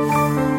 oh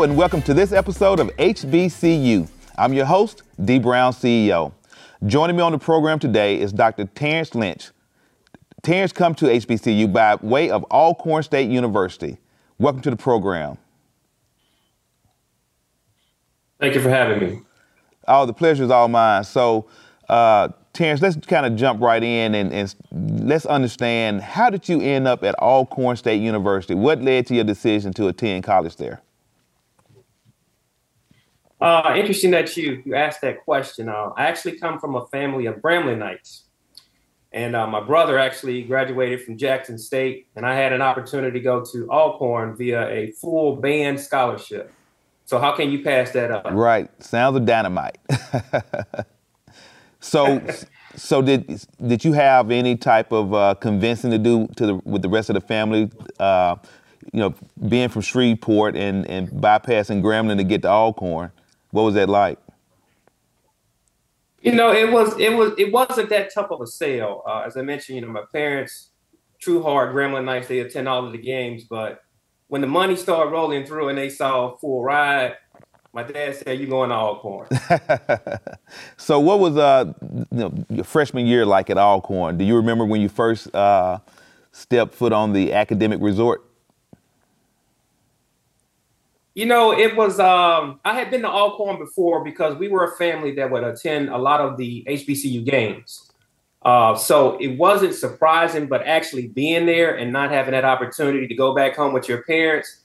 Hello, and welcome to this episode of HBCYou. I'm your host, Dee Brown CEO. Joining me on the program today is Dr. Terence Lynch. Terence come to HBCU by way of Alcorn State University. Welcome to the program. Thank you for having me. Oh, the pleasure is all mine. So, uh, Terence, let's kind of jump right in and, and, let's understand how did you end up at Alcorn State University? What led to your decision to attend college there? Uh, interesting that you you asked that question. Uh, I actually come from a family of Gramblinites, and uh, my brother actually graduated from Jackson State, and I had an opportunity to go to Alcorn via a full band scholarship. So how can you pass that up? Right, sounds of dynamite. so, so did did you have any type of uh, convincing to do to the, with the rest of the family? Uh, you know, being from Shreveport and, and bypassing Grambling to get to Alcorn. What was that like? You know, it was it was it wasn't that tough of a sale. Uh, as I mentioned, you know, my parents, true hard Gramblinites, they attend all of the games, but when the money started rolling through and they saw a full ride, my dad said, "You going to Alcorn?" so, what was uh, you know, your freshman year like at Alcorn? Do you remember when you first uh, stepped foot on the academic resort? You know, it was. Um, I had been to Alcorn before because we were a family that would attend a lot of the HBCU games. Uh, so it wasn't surprising, but actually being there and not having that opportunity to go back home with your parents,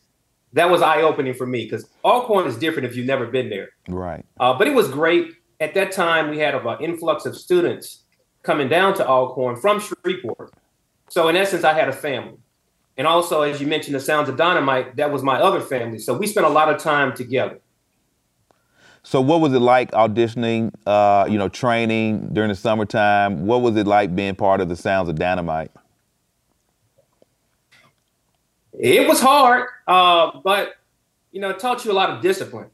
that was eye opening for me because Alcorn is different if you've never been there. Right. Uh, but it was great. At that time, we had an influx of students coming down to Alcorn from Shreveport. So in essence, I had a family. And also, as you mentioned, the Sounds of Dynamite, that was my other family. So we spent a lot of time together. So what was it like auditioning, uh, you know, training during the summertime? What was it like being part of the Sounds of Dynamite? It was hard, uh, but, you know, it taught you a lot of discipline.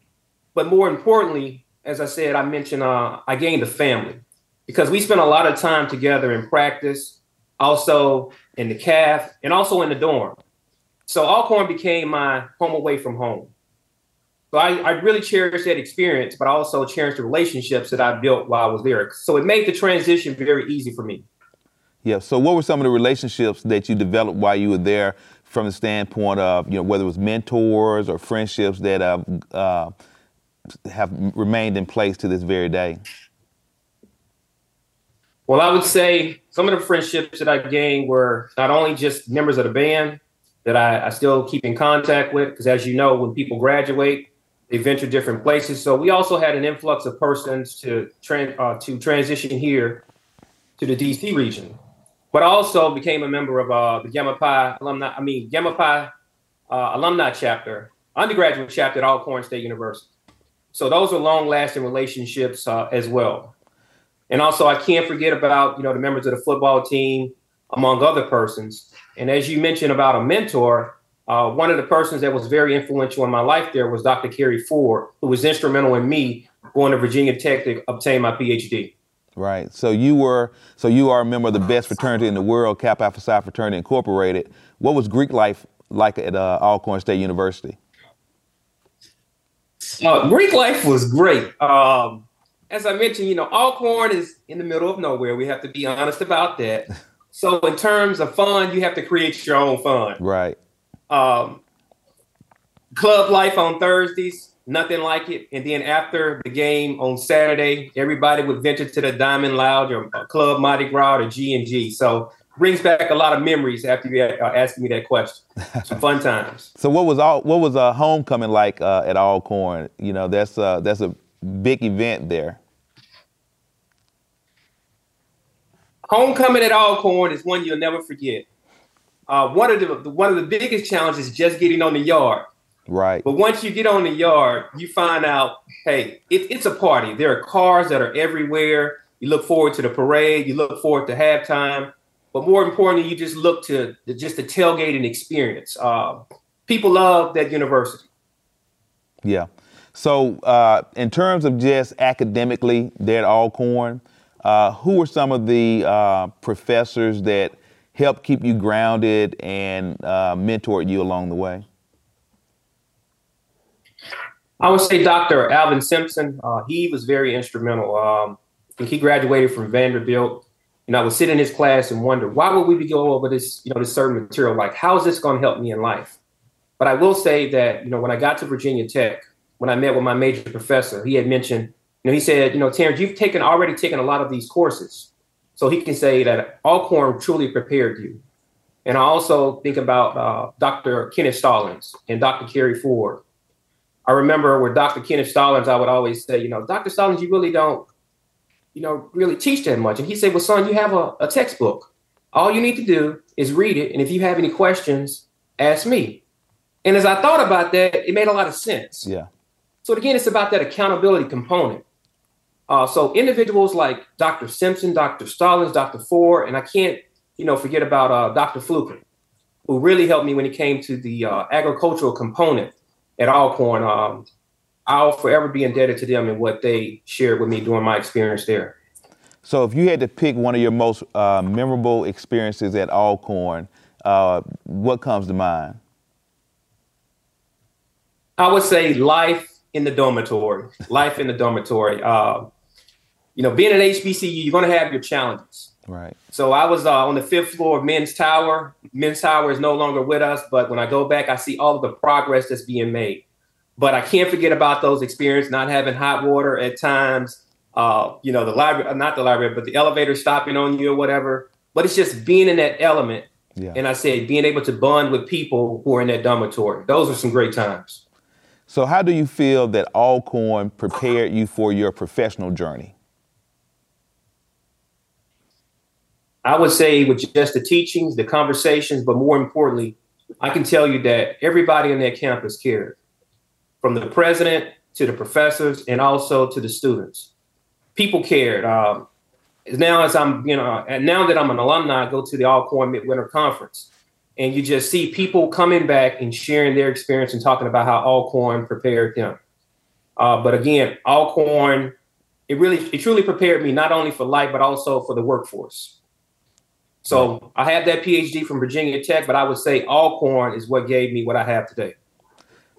But more importantly, as I said, I mentioned uh, I gained a family because we spent a lot of time together in practice, also in the calf, and also in the dorm. So Alcorn became my home away from home. So I, I really cherished that experience, but I also cherished the relationships that I built while I was there. So it made the transition very easy for me. Yeah. So what were some of the relationships that you developed while you were there from the standpoint of, you know, whether it was mentors or friendships that have, uh, have remained in place to this very day? Well, I would say some of the friendships that I gained were not only just members of the band that I, I still keep in contact with, because as you know, when people graduate, they venture different places. So we also had an influx of persons to uh, to transition here to the DC region, but also became a member of uh, the Gamma Pi alumni. I mean Gamma Pi uh, alumni chapter, undergraduate chapter at Alcorn State University. So those are long-lasting relationships uh, as well. And also, I can't forget about you know the members of the football team, among other persons. And as you mentioned about a mentor, uh, one of the persons that was very influential in my life there was Dr. Kerry Ford, who was instrumental in me going to Virginia Tech to obtain my PhD. Right. So you were so you are a member of the best fraternity in the world, Kappa Alpha Psi Fraternity Incorporated. What was Greek life like at uh, Alcorn State University? Uh, Greek life was great. Um, as I mentioned, you know, Alcorn is in the middle of nowhere. We have to be honest about that. So, in terms of fun, you have to create your own fun. Right. Um, club life on Thursdays, nothing like it. And then after the game on Saturday, everybody would venture to the Diamond Lounge or Club Mardi Gras or G and G. So brings back a lot of memories after you uh, asking me that question. Some fun times. So what was all what was a homecoming like uh, at Alcorn? You know, that's uh, that's a big event there. Homecoming at Alcorn is one you'll never forget. uh, one of the one of the biggest challenges is just getting on the yard. Right. But once you get on the yard, you find out, hey, it, it's a party. There are cars that are everywhere. You look forward to the parade. You look forward to halftime. But more importantly, you just look to the, just the tailgating experience. Uh, people love that university. Yeah. So, uh, in terms of just academically, there at Alcorn, uh, who were some of the uh, professors that helped keep you grounded and uh, mentored you along the way? I would say Dr. Alvin Simpson. Uh, he was very instrumental. Um, he graduated from Vanderbilt. And I would sit in his class and wonder, why would we be going over this, you know, this certain material? Like, how is this going to help me in life? But I will say that, you know, when I got to Virginia Tech, when I met with my major professor, he had mentioned, you know, he said, you know, Terence, you've taken already taken a lot of these courses. So he can say that Alcorn truly prepared you. And I also think about uh, Dr. Kenneth Stallings and Dr. Kerry Ford I remember with Dr. Kenneth Stallings, I would always say, you know, Dr. Stallings, you really don't, you know, really teach that much. And he said, well, son, you have a, a textbook. All you need to do is read it. And if you have any questions, ask me. And as I thought about that, it made a lot of sense. Yeah. So again, it's about that accountability component. Uh, so individuals like Dr. Simpson, Dr. Stallings, Dr. Ford, and I can't, you know, forget about uh, Dr. Fluker, who really helped me when it came to the uh, agricultural component at Alcorn, um, I'll forever be indebted to them and what they shared with me during my experience there. So, if you had to pick one of your most uh, memorable experiences at Alcorn, uh, what comes to mind? I would say life in the dormitory. life in the dormitory. Uh, you know, being at HBCU, you're going to have your challenges. Right. So I was uh, on the fifth floor of Men's Tower. Men's Tower is no longer with us, but when I go back, I see all of the progress that's being made. But I can't forget about those experiences, not having hot water at times. Uh, you know, the library, uh, not the library, but the elevator stopping on you or whatever. But it's just being in that element. Yeah. And I said, being able to bond with people who are in that dormitory. Those are some great times. So, how do you feel that Alcorn prepared you for your professional journey? I would say with just the teachings, the conversations, but more importantly, I can tell you that everybody on that campus cared, from the president to the professors and also to the students. People cared. Um, now, as I'm, you know, and now that I'm an alumni, I go to the Alcorn Midwinter Conference, and you just see people coming back and sharing their experience and talking about how Alcorn prepared them. Uh, but again, Alcorn, it really, it truly prepared me not only for life but also for the workforce. So I have that PhD from Virginia Tech, but I would say Alcorn is what gave me what I have today.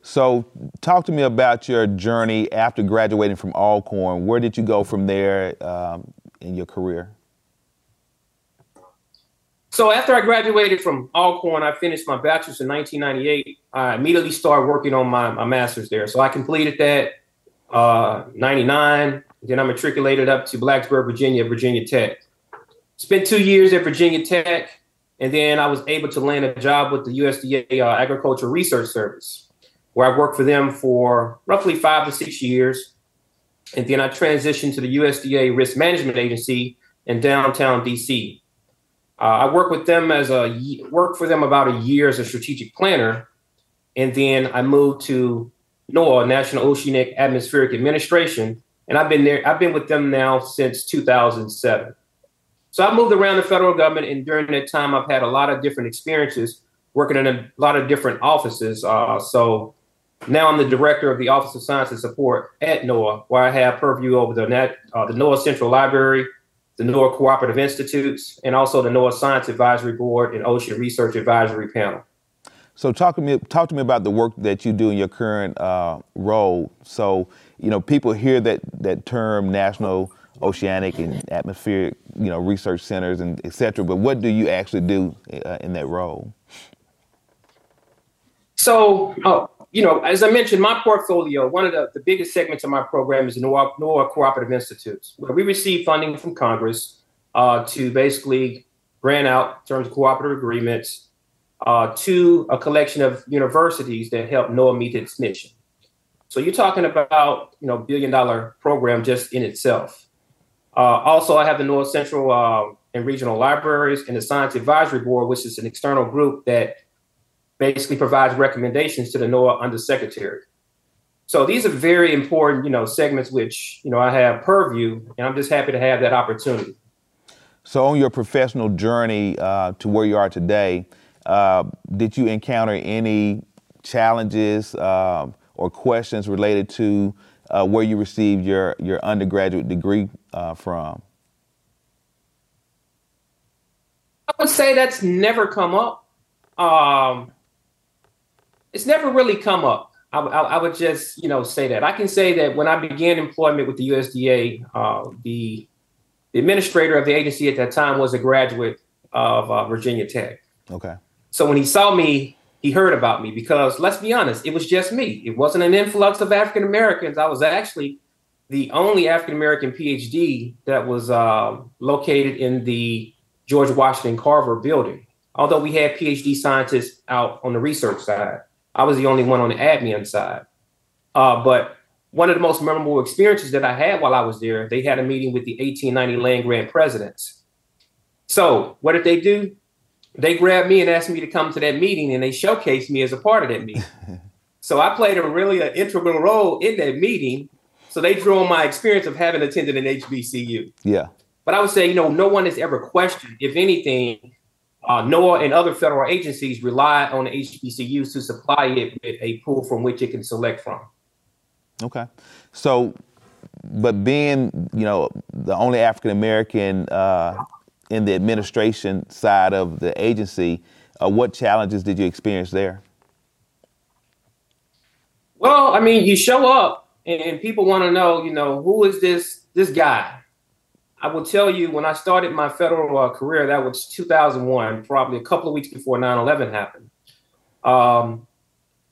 So, talk to me about your journey after graduating from Alcorn. Where did you go from there um, in your career? So, after I graduated from Alcorn, I finished my bachelor's in 1998. I immediately started working on my, my master's there. So, I completed that uh, 99. Then I matriculated up to Blacksburg, Virginia, Virginia Tech. Spent two years at Virginia Tech, and then I was able to land a job with the USDA uh, Agricultural Research Service, where I worked for them for roughly five to six years. And then I transitioned to the USDA Risk Management Agency in downtown DC. Uh, I worked with them as a worked for them about a year as a strategic planner, and then I moved to NOAA, National Oceanic Atmospheric Administration, and I've been there. I've been with them now since 2007. So I moved around the federal government, and during that time, I've had a lot of different experiences working in a lot of different offices. Uh, so now I'm the director of the Office of Science and Support at NOAA, where I have purview over the, uh, the NOAA Central Library, the NOAA Cooperative Institutes, and also the NOAA Science Advisory Board and Ocean Research Advisory Panel. So talk to me talk to me about the work that you do in your current uh, role. So you know people hear that that term national oceanic and atmospheric, you know, research centers and et cetera. But what do you actually do uh, in that role? So, uh, you know, as I mentioned, my portfolio, one of the, the biggest segments of my program is the NOAA, NOAA Cooperative Institutes, where we receive funding from Congress uh, to basically grant out in terms of cooperative agreements uh, to a collection of universities that help NOAA meet its mission. So you're talking about, you know, billion dollar program just in itself. Uh, also, I have the NOAA Central uh, and regional libraries, and the Science Advisory Board, which is an external group that basically provides recommendations to the NOAA Undersecretary. So these are very important, you know, segments which you know I have purview, and I'm just happy to have that opportunity. So on your professional journey uh, to where you are today, uh, did you encounter any challenges uh, or questions related to uh, where you received your your undergraduate degree uh, from? I would say that's never come up. Um, it's never really come up. I, I, I, would just, you know, say that. I can say that when I began employment with the USDA, uh, the, the, administrator of the agency at that time was a graduate of uh, Virginia Tech. Okay. So when he saw me, he heard about me because let's be honest, it was just me. It wasn't an influx of African Americans. I was actually the only African American PhD that was uh, located in the George Washington Carver building. Although we had PhD scientists out on the research side, I was the only one on the admin side. Uh, but one of the most memorable experiences that I had while I was there, they had a meeting with the 1890 land grant presidents. So what did they do? They grabbed me and asked me to come to that meeting, and they showcased me as a part of that meeting. so I played a really an integral role in that meeting. So they drew on my experience of having attended an HBCU. Yeah. But I would say, you know, no one has ever questioned. If anything, uh, NOAA and other federal agencies rely on the HBCUs to supply it with a pool from which it can select from. Okay. So, but being, you know, the only African American uh, in the administration side of the agency, uh, what challenges did you experience there? Well, I mean, you show up and people want to know, you know, who is this this guy? I will tell you, when I started my federal uh, career, that was 2001, probably a couple of weeks before 9 11 happened. Um,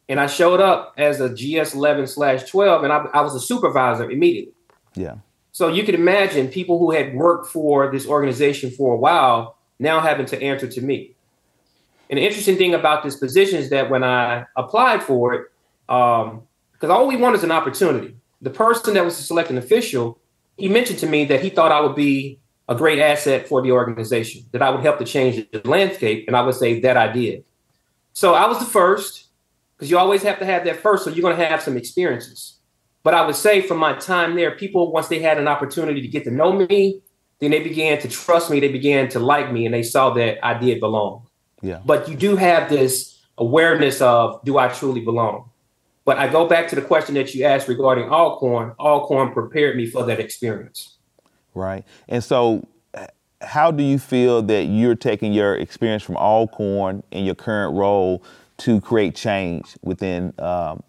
and I showed up as a GS 11 slash 12, and I, I, was a supervisor immediately. Yeah. So you can imagine people who had worked for this organization for a while now having to answer to me. And the interesting thing about this position is that when I applied for it, because um, all we want is an opportunity. The person that was the selecting official he mentioned to me that he thought I would be a great asset for the organization, that I would help to change the landscape. And I would say that I did. So I was the first, because you always have to have that first, so you're going to have some experiences. But I would say from my time there, people, once they had an opportunity to get to know me, then they began to trust me, they began to like me, and they saw that I did belong. Yeah. But you do have this awareness of do I truly belong? But I go back to the question that you asked regarding Alcorn. Alcorn prepared me for that experience. Right. And so, how do you feel that you're taking your experience from Alcorn in your current role to create change within um,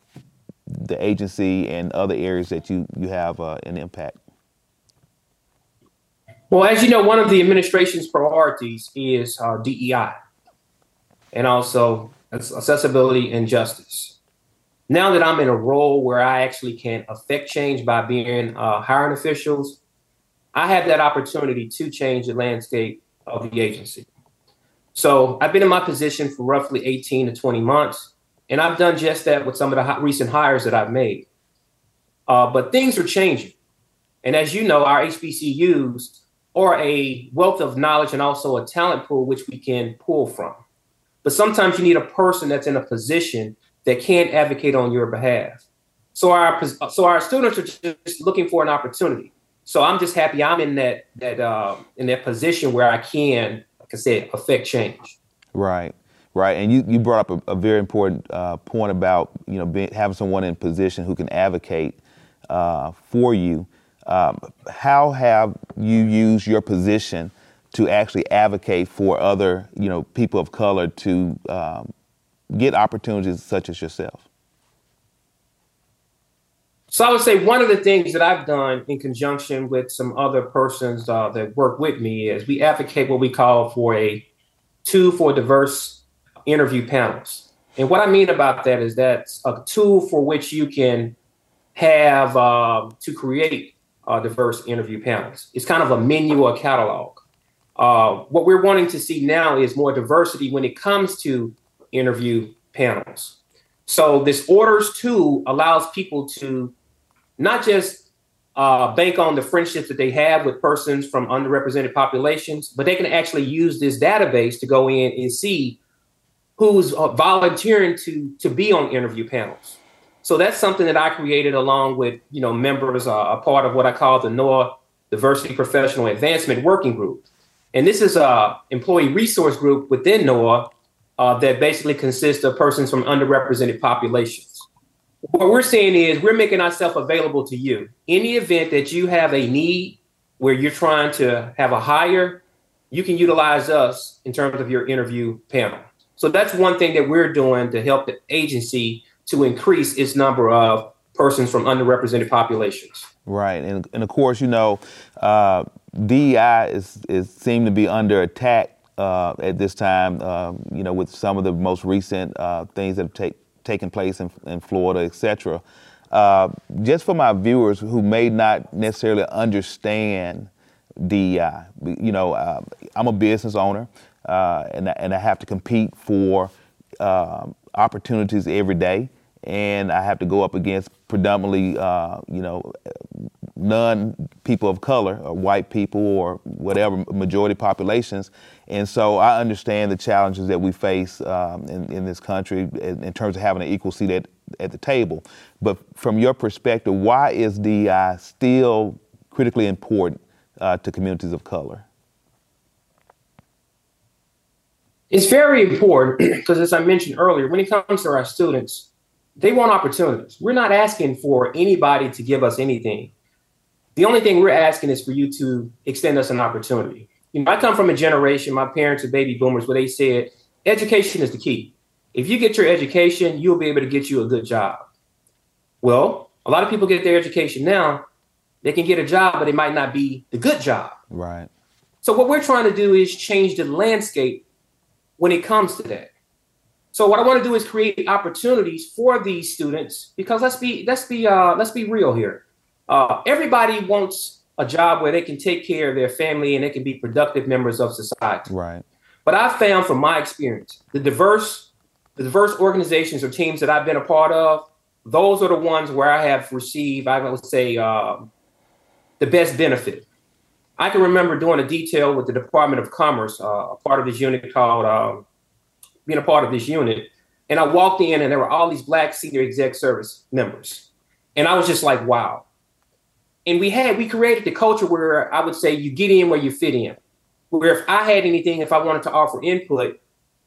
the agency and other areas that you, you have uh, an impact? Well, as you know, one of the administration's priorities is uh, DEI and also accessibility and justice now that I'm in a role where I actually can affect change by being uh, hiring officials, I have that opportunity to change the landscape of the agency. So I've been in my position for roughly 18 to 20 months, and I've done just that with some of the recent hires that I've made. Uh, but things are changing. And as you know, our HBCUs are a wealth of knowledge and also a talent pool which we can pull from. But sometimes you need a person that's in a position that can't advocate on your behalf. So our so our students are just looking for an opportunity. So I'm just happy I'm in that that uh, in that position where I can, like I said, affect change. Right, right. And you, you brought up a, a very important uh, point about you know being, having someone in position who can advocate uh, for you. Um, how have you used your position to actually advocate for other you know people of color to um, get opportunities such as yourself? So I would say one of the things that I've done in conjunction with some other persons uh, that work with me is we advocate what we call for a two for diverse interview panels. And what I mean about that is that's a tool for which you can have uh, to create uh, diverse interview panels. It's kind of a menu or catalog. Uh, what we're wanting to see now is more diversity when it comes to interview panels. So this orders tool allows people to not just uh, bank on the friendships that they have with persons from underrepresented populations, but they can actually use this database to go in and see who's uh, volunteering to to be on interview panels. So that's something that I created along with you know members, uh, a part of what I call the NOAA Diversity Professional Advancement Working Group, and this is a employee resource group within NOAA uh, that basically consists of persons from underrepresented populations. What we're saying is we're making ourselves available to you. Any event that you have a need where you're trying to have a hire, you can utilize us in terms of your interview panel. So that's one thing that we're doing to help the agency to increase its number of persons from underrepresented populations. Right, and, and of course, you know, uh, DEI is, is seem to be under attack uh, at this time. Uh, you know, with some of the most recent uh, things that have take, taking place in, in Florida, etc. Uh, just for my viewers who may not necessarily understand DEI, you know, uh, I'm a business owner, uh, and and I have to compete for opportunities every day, and I have to go up against predominantly, you know, non people of color or white people or whatever majority populations. And so I understand the challenges that we face um, in, in, this country in, in, terms of having an equal seat at, at the table. But from your perspective, why is DEI still critically important uh, to communities of color? It's very important because, as I mentioned earlier, when it comes to our students, they want opportunities. We're not asking for anybody to give us anything. The only thing we're asking is for you to extend us an opportunity. You know, I come from a generation, my parents are baby boomers, where they said education is the key. If you get your education, you'll be able to get you a good job. Well, a lot of people get their education now. They can get a job, but it might not be the good job. Right. So what we're trying to do is change the landscape when it comes to that. So what I want to do is create opportunities for these students because let's be let's be uh, let's be real here. Uh, everybody wants a job where they can take care of their family and they can be productive members of society. Right. But I found from my experience, the diverse, the diverse organizations or teams that I've been a part of, those are the ones where I have received, I would say, uh, the best benefit. I can remember doing a detail with the Department of Commerce, uh, a part of this unit called um, being a part of this unit. And I walked in and there were all these black senior exec service members. And I was just like, wow, and we had we created the culture where I would say you get in where you fit in. Where if I had anything, if I wanted to offer input,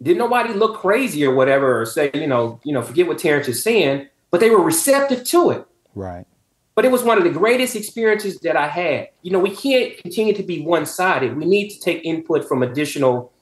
didn't nobody look crazy or whatever or say, you know, you know, forget what Terence is saying, but they were receptive to it. Right. But it was one of the greatest experiences that I had. You know, we can't continue to be one-sided. We need to take input from additional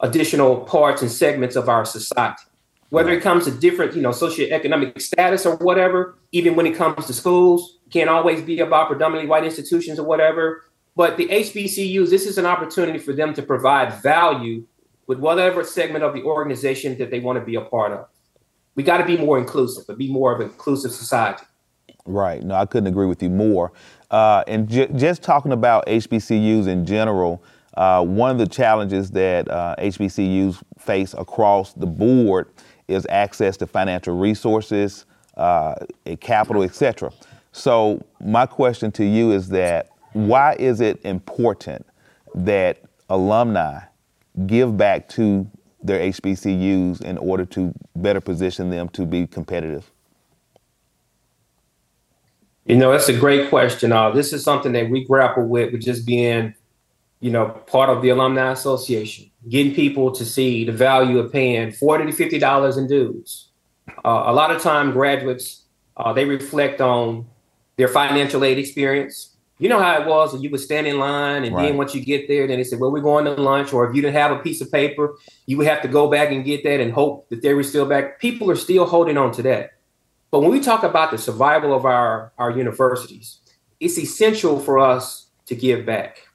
additional parts and segments of our society. Whether it comes to different, you know, socioeconomic status or whatever, even when it comes to schools, can't always be about predominantly white institutions or whatever. But the HBCUs, this is an opportunity for them to provide value with whatever segment of the organization that they want to be a part of. We got to be more inclusive, but be more of an inclusive society. Right. No, I couldn't agree with you more. Uh, and j- just talking about HBCUs in general, uh, one of the challenges that uh, HBCUs face across the board is access to financial resources, uh, capital, etc. So my question to you is that why is it important that alumni give back to their HBCUs in order to better position them to be competitive? You know, that's a great question. Uh, this is something that we grapple with, with just being, you know, part of the Alumni Association, getting people to see the value of paying forty to fifty dollars in dues. Uh, a lot of time, graduates uh, they reflect on their financial aid experience. You know how it was when you would stand in line and right. then once you get there, then they said, well, we're going to lunch. Or if you didn't have a piece of paper, you would have to go back and get that and hope that they were still back. People are still holding on to that. But when we talk about the survival of our, our universities, it's essential for us to give back.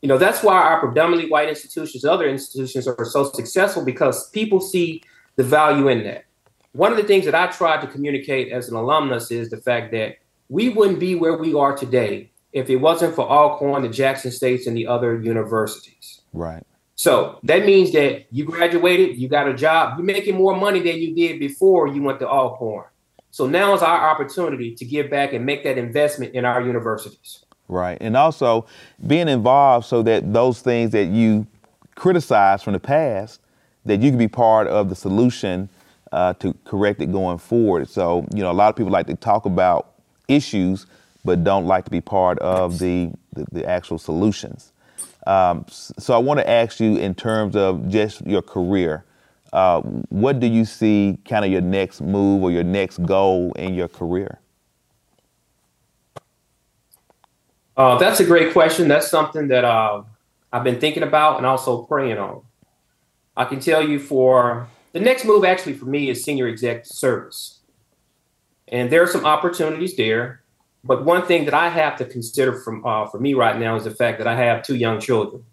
You know, that's why our predominantly white institutions, other institutions are so successful because people see the value in that. One of the things that I tried to communicate as an alumnus is the fact that we wouldn't be where we are today if it wasn't for Alcorn, the Jackson States, and the other universities. Right. So that means that you graduated, you got a job, you're making more money than you did before you went to Alcorn. So now is our opportunity to give back and make that investment in our universities. Right. And also being involved so that those things that you criticize from the past, that you can be part of the solution uh, to correct it going forward. So, you know, a lot of people like to talk about issues, but don't like to be part of the, the, the actual solutions. Um, so I want to ask you in terms of just your career, uh, what do you see kind of your next move or your next goal in your career? Uh, that's a great question. That's something that uh, I've been thinking about and also praying on. I can tell you for the next move, actually, for me is senior executive service. And there are some opportunities there. But one thing that I have to consider from uh, for me right now is the fact that I have two young children.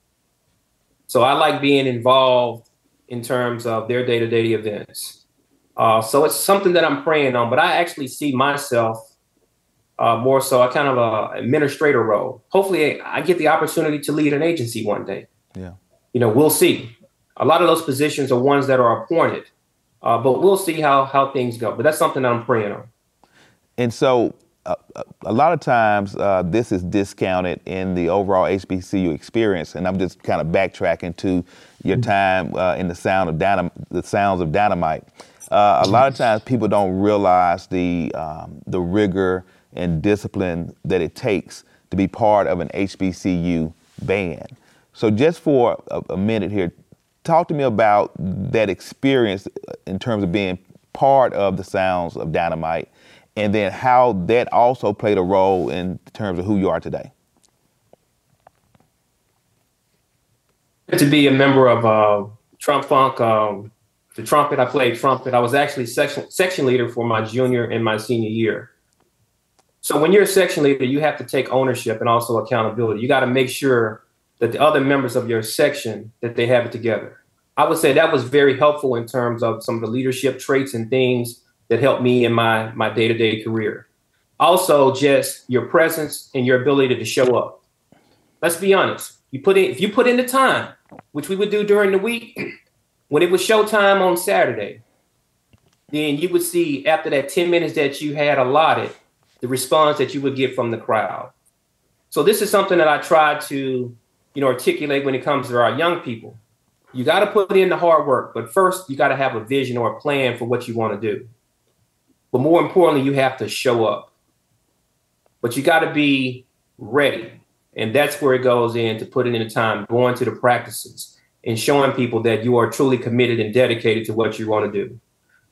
So I like being involved in terms of their day to day events. Uh, so it's something that I'm praying on, but I actually see myself uh, more so a kind of a administrator role. Hopefully, I get the opportunity to lead an agency one day. Yeah, you know, we'll see. A lot of those positions are ones that are appointed, uh, but we'll see how how things go. But that's something that I'm praying on. And so, uh, a lot of times, uh, this is discounted in the overall HBCU experience. And I'm just kind of backtracking to your mm-hmm. time uh, in the sound of dynam- the sounds of dynamite. Uh, a lot of times, people don't realize the um, the rigor and discipline that it takes to be part of an HBCU band. So, just for a, a minute here, talk to me about that experience in terms of being part of the sounds of Dynamite, and then how that also played a role in terms of who you are today. To be a member of uh, Trump Funk, um, the trumpet, I played trumpet. I was actually section, section leader for my junior and my senior year. So when you're a section leader, you have to take ownership and also accountability. You got to make sure that the other members of your section that they have it together. I would say that was very helpful in terms of some of the leadership traits and things that helped me in my my day-to-day career. Also, just your presence and your ability to show up. Let's be honest. You put in if you put in the time, which we would do during the week, when it was showtime on Saturday, then you would see after that 10 minutes that you had allotted, the response that you would get from the crowd. So this is something that I try to, you know, articulate when it comes to our young people. You got to put in the hard work, but first you got to have a vision or a plan for what you want to do. But more importantly, you have to show up. But you got to be ready. And that's where it goes in to putting in the time, going to the practices and showing people that you are truly committed and dedicated to what you want to do.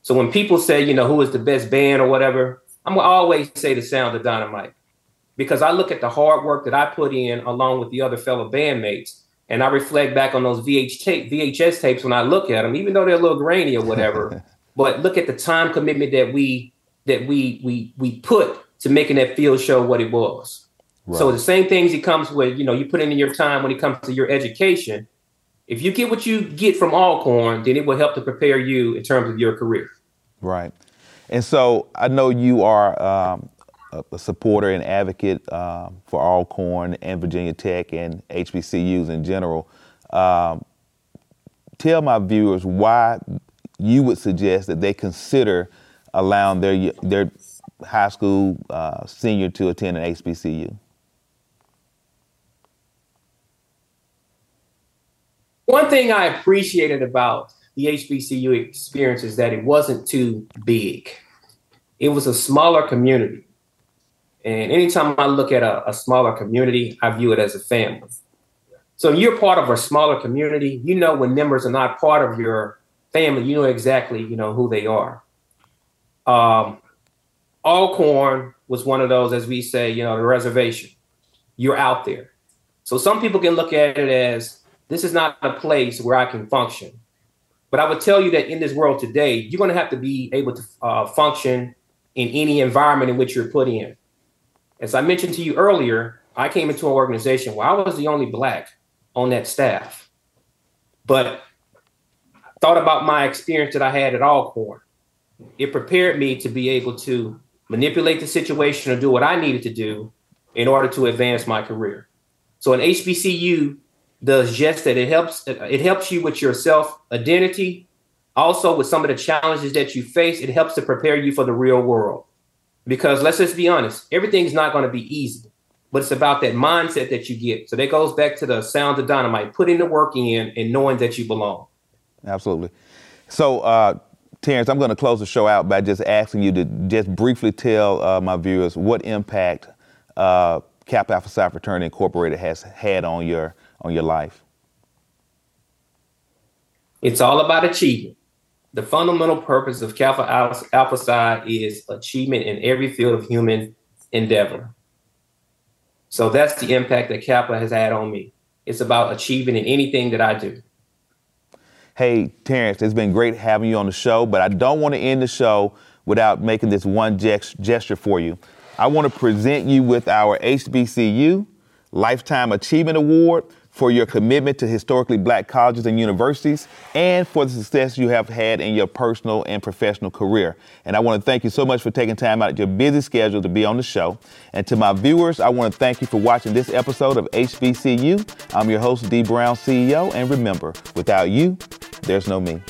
So when people say, you know, who is the best band or whatever, I'm gonna always say the sound of dynamite because I look at the hard work that I put in along with the other fellow bandmates, and I reflect back on those VH tape, VHS tapes when I look at them, even though they're a little grainy or whatever. but look at the time commitment that we that we we we put to making that field show what it was. Right. So the same things it comes with, you know, you put in your time when it comes to your education. If you get what you get from Alcorn, then it will help to prepare you in terms of your career. Right. And so I know you are um, a, supporter and advocate uh, for Alcorn and Virginia Tech and HBCUs in general. Um, tell my viewers why you would suggest that they consider allowing their their high school uh, senior to attend an HBCU. One thing I appreciated about the HBCU experience is that it wasn't too big. It was a smaller community. And anytime I look at a, a smaller community, I view it as a family. So you're part of a smaller community, you know when members are not part of your family, you know exactly, you know, who they are. Um, Alcorn was one of those, as we say, you know, the reservation. You're out there. So some people can look at it as this is not a place where I can function. But I would tell you that in this world today, you're going to have to be able to uh, function in any environment in which you're put in. As I mentioned to you earlier, I came into an organization where I was the only black on that staff. But thought about my experience that I had at Alcorn. It prepared me to be able to manipulate the situation and do what I needed to do in order to advance my career. So an HBCU does just that. It helps it helps you with your self identity, Also, with some of the challenges that you face, it helps to prepare you for the real world. Because let's just be honest, everything's not going to be easy, but it's about that mindset that you get. So that goes back to the sound of dynamite, putting the work in and knowing that you belong. Absolutely. So, uh, Terence, I'm going to close the show out by just asking you to just briefly tell uh, my viewers what impact uh, Kappa Alpha Psi Fraternity Incorporated has had on your on your life. It's all about achievement. The fundamental purpose of Kappa Alpha, Alpha Psi is achievement in every field of human endeavor. So that's the impact that Kappa has had on me. It's about achieving in anything that I do. Hey, Terence, it's been great having you on the show, but I don't want to end the show without making this one gest- gesture for you. I want to present you with our HBCU Lifetime Achievement Award for your commitment to historically black colleges and universities and for the success you have had in your personal and professional career. And I want to thank you so much for taking time out of your busy schedule to be on the show. And to my viewers, I want to thank you for watching this episode of HBCYou. I'm your host, Dee Brown, CEO. And remember, without you, there's no me.